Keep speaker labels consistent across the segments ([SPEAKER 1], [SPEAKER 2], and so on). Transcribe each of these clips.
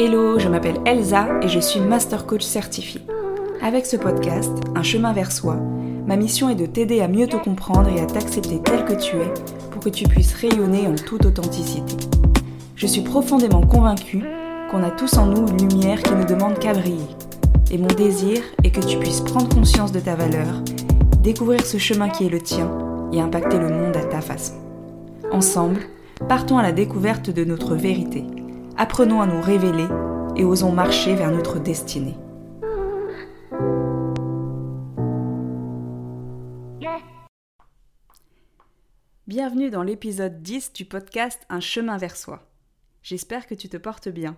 [SPEAKER 1] Hello, je m'appelle Elsa et je suis Master Coach certifié. Avec ce podcast, Un chemin vers soi, ma mission est de t'aider à mieux te comprendre et à t'accepter tel que tu es pour que tu puisses rayonner en toute authenticité. Je suis profondément convaincue qu'on a tous en nous une lumière qui ne demande qu'à briller. Et mon désir est que tu puisses prendre conscience de ta valeur, découvrir ce chemin qui est le tien et impacter le monde à ta façon. Ensemble, partons à la découverte de notre vérité apprenons à nous révéler et osons marcher vers notre destinée. Bienvenue dans l'épisode 10 du podcast Un chemin vers soi. J'espère que tu te portes bien.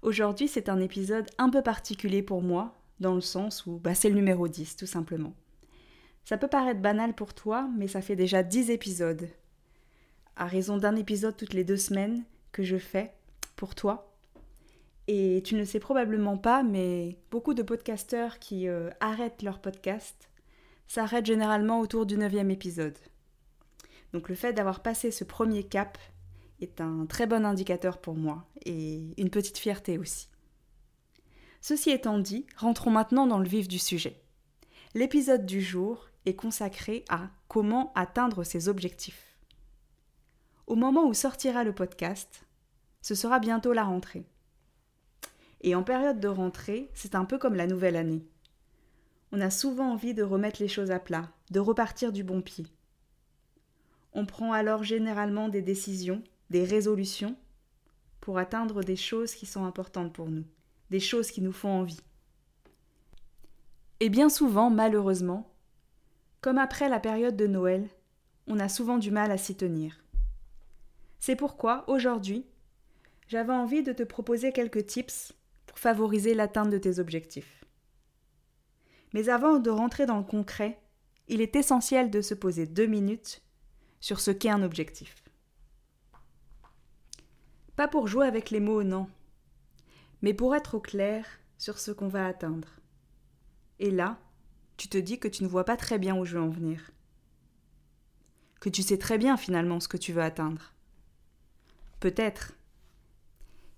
[SPEAKER 1] Aujourd'hui, c'est un épisode un peu particulier pour moi, dans le sens où bah, c'est le numéro 10, tout simplement. Ça peut paraître banal pour toi, mais ça fait déjà 10 épisodes. À raison d'un épisode toutes les deux semaines que je fais, pour toi. Et tu ne le sais probablement pas, mais beaucoup de podcasteurs qui euh, arrêtent leur podcast s'arrêtent généralement autour du neuvième épisode. Donc le fait d'avoir passé ce premier cap est un très bon indicateur pour moi et une petite fierté aussi. Ceci étant dit, rentrons maintenant dans le vif du sujet. L'épisode du jour est consacré à comment atteindre ses objectifs. Au moment où sortira le podcast, ce sera bientôt la rentrée. Et en période de rentrée, c'est un peu comme la nouvelle année. On a souvent envie de remettre les choses à plat, de repartir du bon pied. On prend alors généralement des décisions, des résolutions, pour atteindre des choses qui sont importantes pour nous, des choses qui nous font envie. Et bien souvent, malheureusement, comme après la période de Noël, on a souvent du mal à s'y tenir. C'est pourquoi, aujourd'hui, j'avais envie de te proposer quelques tips pour favoriser l'atteinte de tes objectifs. Mais avant de rentrer dans le concret, il est essentiel de se poser deux minutes sur ce qu'est un objectif. Pas pour jouer avec les mots, non, mais pour être au clair sur ce qu'on va atteindre. Et là, tu te dis que tu ne vois pas très bien où je veux en venir. Que tu sais très bien finalement ce que tu veux atteindre. Peut-être,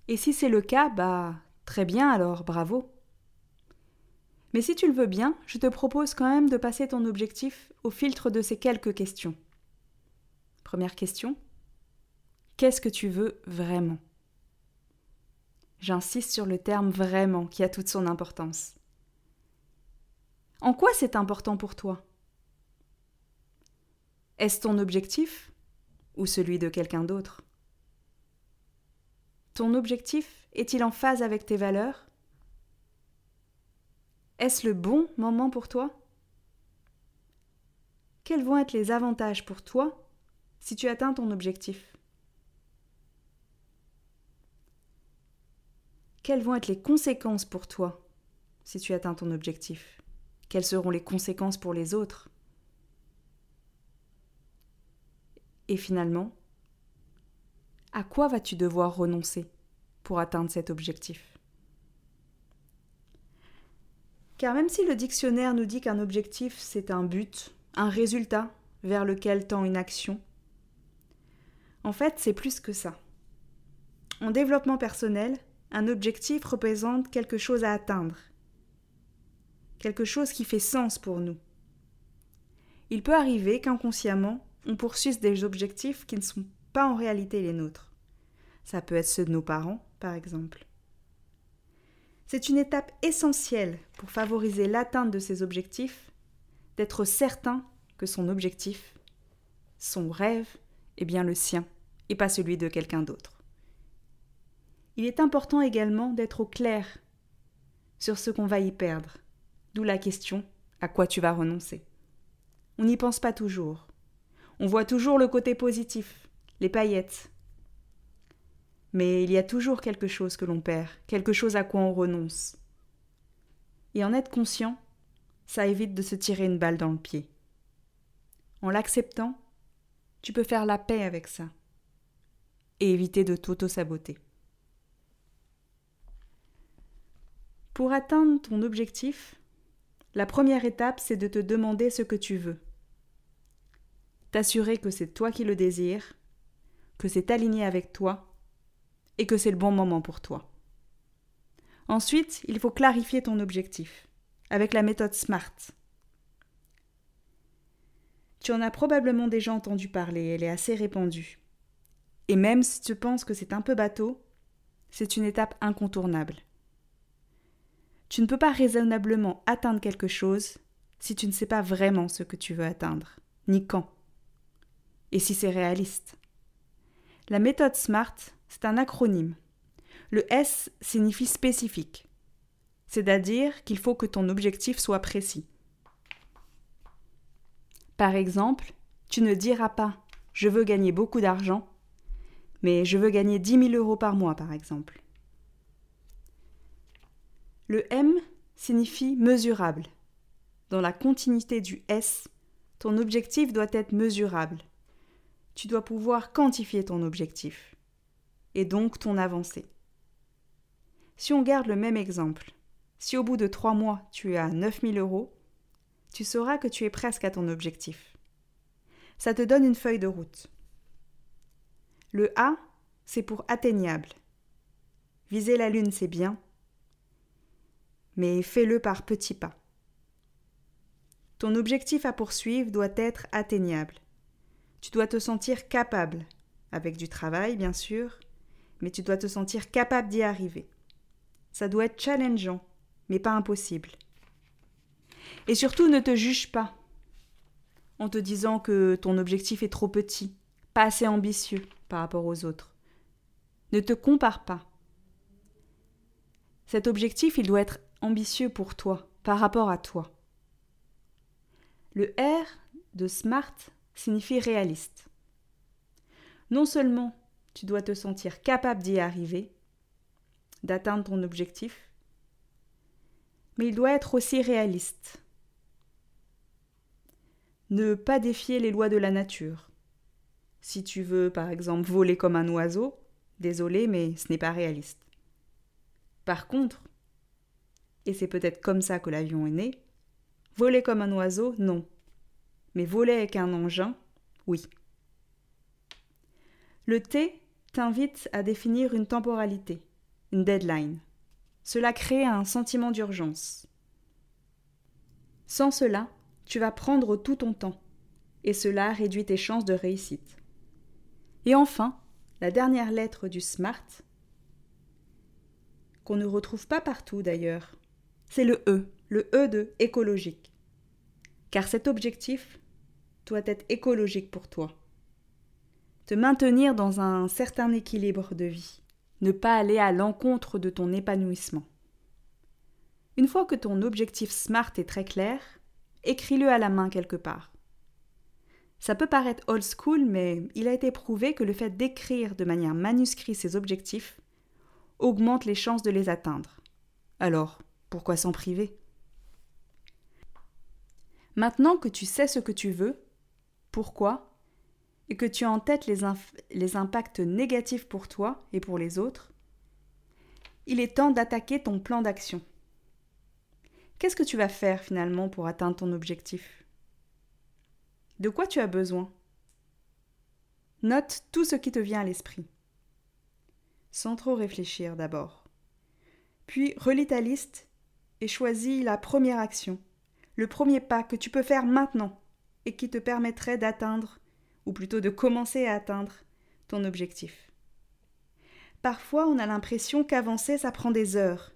[SPEAKER 1] et si c'est le cas, bah très bien alors, bravo. Mais si tu le veux bien, je te propose quand même de passer ton objectif au filtre de ces quelques questions. Première question. Qu'est-ce que tu veux vraiment? J'insiste sur le terme vraiment qui a toute son importance. En quoi c'est important pour toi? Est-ce ton objectif ou celui de quelqu'un d'autre? Ton objectif est-il en phase avec tes valeurs? Est-ce le bon moment pour toi? Quels vont être les avantages pour toi si tu atteins ton objectif? Quelles vont être les conséquences pour toi si tu atteins ton objectif? Quelles seront les conséquences pour les autres? Et finalement, à quoi vas-tu devoir renoncer pour atteindre cet objectif? Car même si le dictionnaire nous dit qu'un objectif c'est un but, un résultat vers lequel tend une action, en fait c'est plus que ça. En développement personnel, un objectif représente quelque chose à atteindre, quelque chose qui fait sens pour nous. Il peut arriver qu'inconsciemment, on poursuive des objectifs qui ne sont pas en réalité les nôtres. Ça peut être ceux de nos parents, par exemple. C'est une étape essentielle pour favoriser l'atteinte de ses objectifs, d'être certain que son objectif, son rêve, est bien le sien et pas celui de quelqu'un d'autre. Il est important également d'être au clair sur ce qu'on va y perdre, d'où la question à quoi tu vas renoncer. On n'y pense pas toujours. On voit toujours le côté positif, paillettes. Mais il y a toujours quelque chose que l'on perd, quelque chose à quoi on renonce. Et en être conscient, ça évite de se tirer une balle dans le pied. En l'acceptant, tu peux faire la paix avec ça et éviter de t'auto-saboter. Pour atteindre ton objectif, la première étape, c'est de te demander ce que tu veux t'assurer que c'est toi qui le désires, que c'est aligné avec toi et que c'est le bon moment pour toi. Ensuite, il faut clarifier ton objectif avec la méthode SMART. Tu en as probablement déjà entendu parler, elle est assez répandue. Et même si tu penses que c'est un peu bateau, c'est une étape incontournable. Tu ne peux pas raisonnablement atteindre quelque chose si tu ne sais pas vraiment ce que tu veux atteindre, ni quand, et si c'est réaliste. La méthode SMART, c'est un acronyme. Le S signifie spécifique, c'est-à-dire qu'il faut que ton objectif soit précis. Par exemple, tu ne diras pas je veux gagner beaucoup d'argent, mais je veux gagner 10 000 euros par mois, par exemple. Le M signifie mesurable. Dans la continuité du S, ton objectif doit être mesurable. Tu dois pouvoir quantifier ton objectif et donc ton avancée. Si on garde le même exemple, si au bout de trois mois tu es à 9000 euros, tu sauras que tu es presque à ton objectif. Ça te donne une feuille de route. Le A, c'est pour atteignable. Viser la lune, c'est bien, mais fais-le par petits pas. Ton objectif à poursuivre doit être atteignable. Tu dois te sentir capable, avec du travail bien sûr, mais tu dois te sentir capable d'y arriver. Ça doit être challengeant, mais pas impossible. Et surtout ne te juge pas en te disant que ton objectif est trop petit, pas assez ambitieux par rapport aux autres. Ne te compare pas. Cet objectif, il doit être ambitieux pour toi, par rapport à toi. Le R de SMART signifie réaliste. Non seulement tu dois te sentir capable d'y arriver, d'atteindre ton objectif, mais il doit être aussi réaliste. Ne pas défier les lois de la nature. Si tu veux, par exemple, voler comme un oiseau, désolé, mais ce n'est pas réaliste. Par contre, et c'est peut-être comme ça que l'avion est né. Voler comme un oiseau, non. Mais voler avec un engin, oui. Le T t'invite à définir une temporalité, une deadline. Cela crée un sentiment d'urgence. Sans cela, tu vas prendre tout ton temps, et cela réduit tes chances de réussite. Et enfin, la dernière lettre du SMART, qu'on ne retrouve pas partout d'ailleurs, c'est le E, le E de écologique. Car cet objectif doit être écologique pour toi. Te maintenir dans un certain équilibre de vie, ne pas aller à l'encontre de ton épanouissement. Une fois que ton objectif SMART est très clair, écris-le à la main quelque part. Ça peut paraître old school, mais il a été prouvé que le fait d'écrire de manière manuscrite ses objectifs augmente les chances de les atteindre. Alors, pourquoi s'en priver? Maintenant que tu sais ce que tu veux, pourquoi, et que tu as en tête les, les impacts négatifs pour toi et pour les autres, il est temps d'attaquer ton plan d'action. Qu'est-ce que tu vas faire finalement pour atteindre ton objectif? De quoi tu as besoin? Note tout ce qui te vient à l'esprit. Sans trop réfléchir d'abord. Puis relis ta liste et choisis la première action, le premier pas que tu peux faire maintenant et qui te permettrait d'atteindre, ou plutôt de commencer à atteindre, ton objectif. Parfois, on a l'impression qu'avancer, ça prend des heures.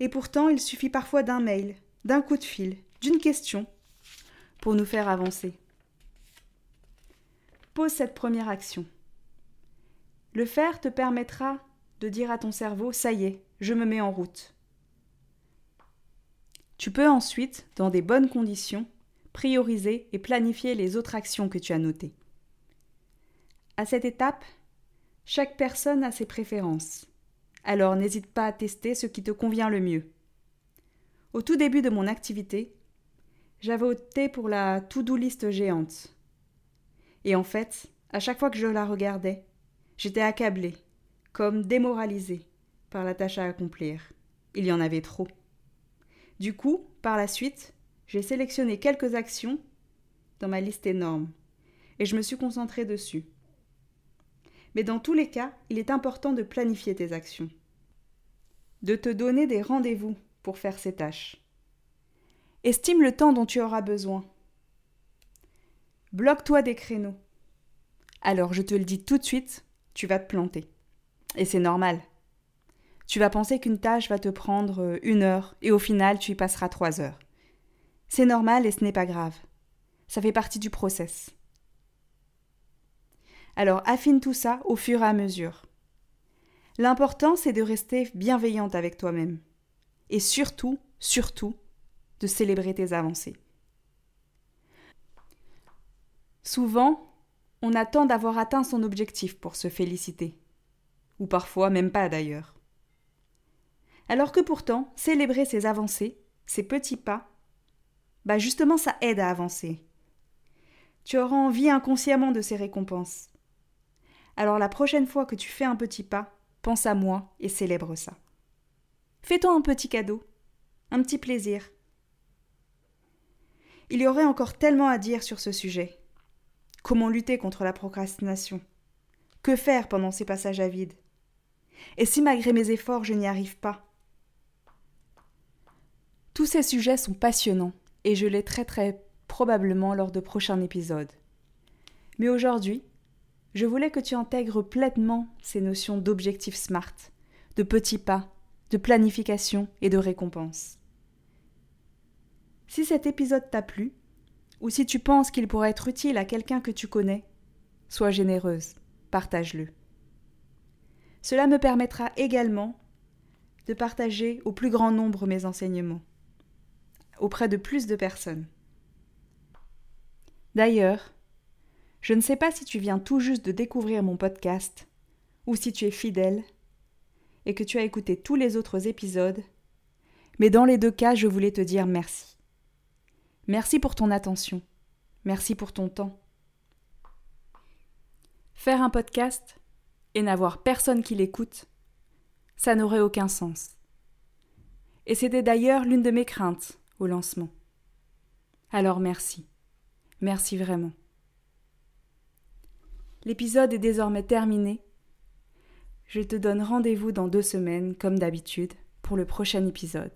[SPEAKER 1] Et pourtant, il suffit parfois d'un mail, d'un coup de fil, d'une question, pour nous faire avancer. Pose cette première action. Le faire te permettra de dire à ton cerveau Ça y est, je me mets en route. Tu peux ensuite, dans des bonnes conditions, prioriser et planifier les autres actions que tu as notées. À cette étape, chaque personne a ses préférences. Alors n'hésite pas à tester ce qui te convient le mieux. Au tout début de mon activité, j'avais opté pour la to-do list géante. Et en fait, à chaque fois que je la regardais, j'étais accablée, comme démoralisée par la tâche à accomplir. Il y en avait trop. Du coup, par la suite, j'ai sélectionné quelques actions dans ma liste énorme et je me suis concentrée dessus. Mais dans tous les cas, il est important de planifier tes actions. de te donner des rendez-vous pour faire ces tâches. Estime le temps dont tu auras besoin. Bloque-toi des créneaux. Alors je te le dis tout de suite, tu vas te planter. Et c'est normal. Tu vas penser qu'une tâche va te prendre euh, une heure et au final tu y passeras trois heures. C'est normal et ce n'est pas grave. Ça fait partie du process. Alors affine tout ça au fur et à mesure. L'important c'est de rester bienveillante avec toi-même. Et surtout, surtout, de célébrer tes avancées. Souvent, on attend d'avoir atteint son objectif pour se féliciter. Ou parfois même pas d'ailleurs. Alors que pourtant, célébrer ses avancées, ses petits pas, bah justement ça aide à avancer. Tu auras envie inconsciemment de ces récompenses. Alors la prochaine fois que tu fais un petit pas, pense à moi et célèbre ça. Fais-toi un petit cadeau, un petit plaisir. Il y aurait encore tellement à dire sur ce sujet. Comment lutter contre la procrastination? Que faire pendant ces passages à vide? Et si malgré mes efforts je n'y arrive pas? Tous ces sujets sont passionnants et je les traiterai probablement lors de prochains épisodes. Mais aujourd'hui, je voulais que tu intègres pleinement ces notions d'objectif SMART, de petits pas, de planification et de récompense. Si cet épisode t'a plu, ou si tu penses qu'il pourrait être utile à quelqu'un que tu connais, sois généreuse, partage-le. Cela me permettra également de partager au plus grand nombre mes enseignements, auprès de plus de personnes. D'ailleurs, je ne sais pas si tu viens tout juste de découvrir mon podcast, ou si tu es fidèle, et que tu as écouté tous les autres épisodes, mais dans les deux cas, je voulais te dire merci. Merci pour ton attention. Merci pour ton temps. Faire un podcast et n'avoir personne qui l'écoute, ça n'aurait aucun sens. Et c'était d'ailleurs l'une de mes craintes lancement. Alors merci. Merci vraiment. L'épisode est désormais terminé. Je te donne rendez-vous dans deux semaines, comme d'habitude, pour le prochain épisode.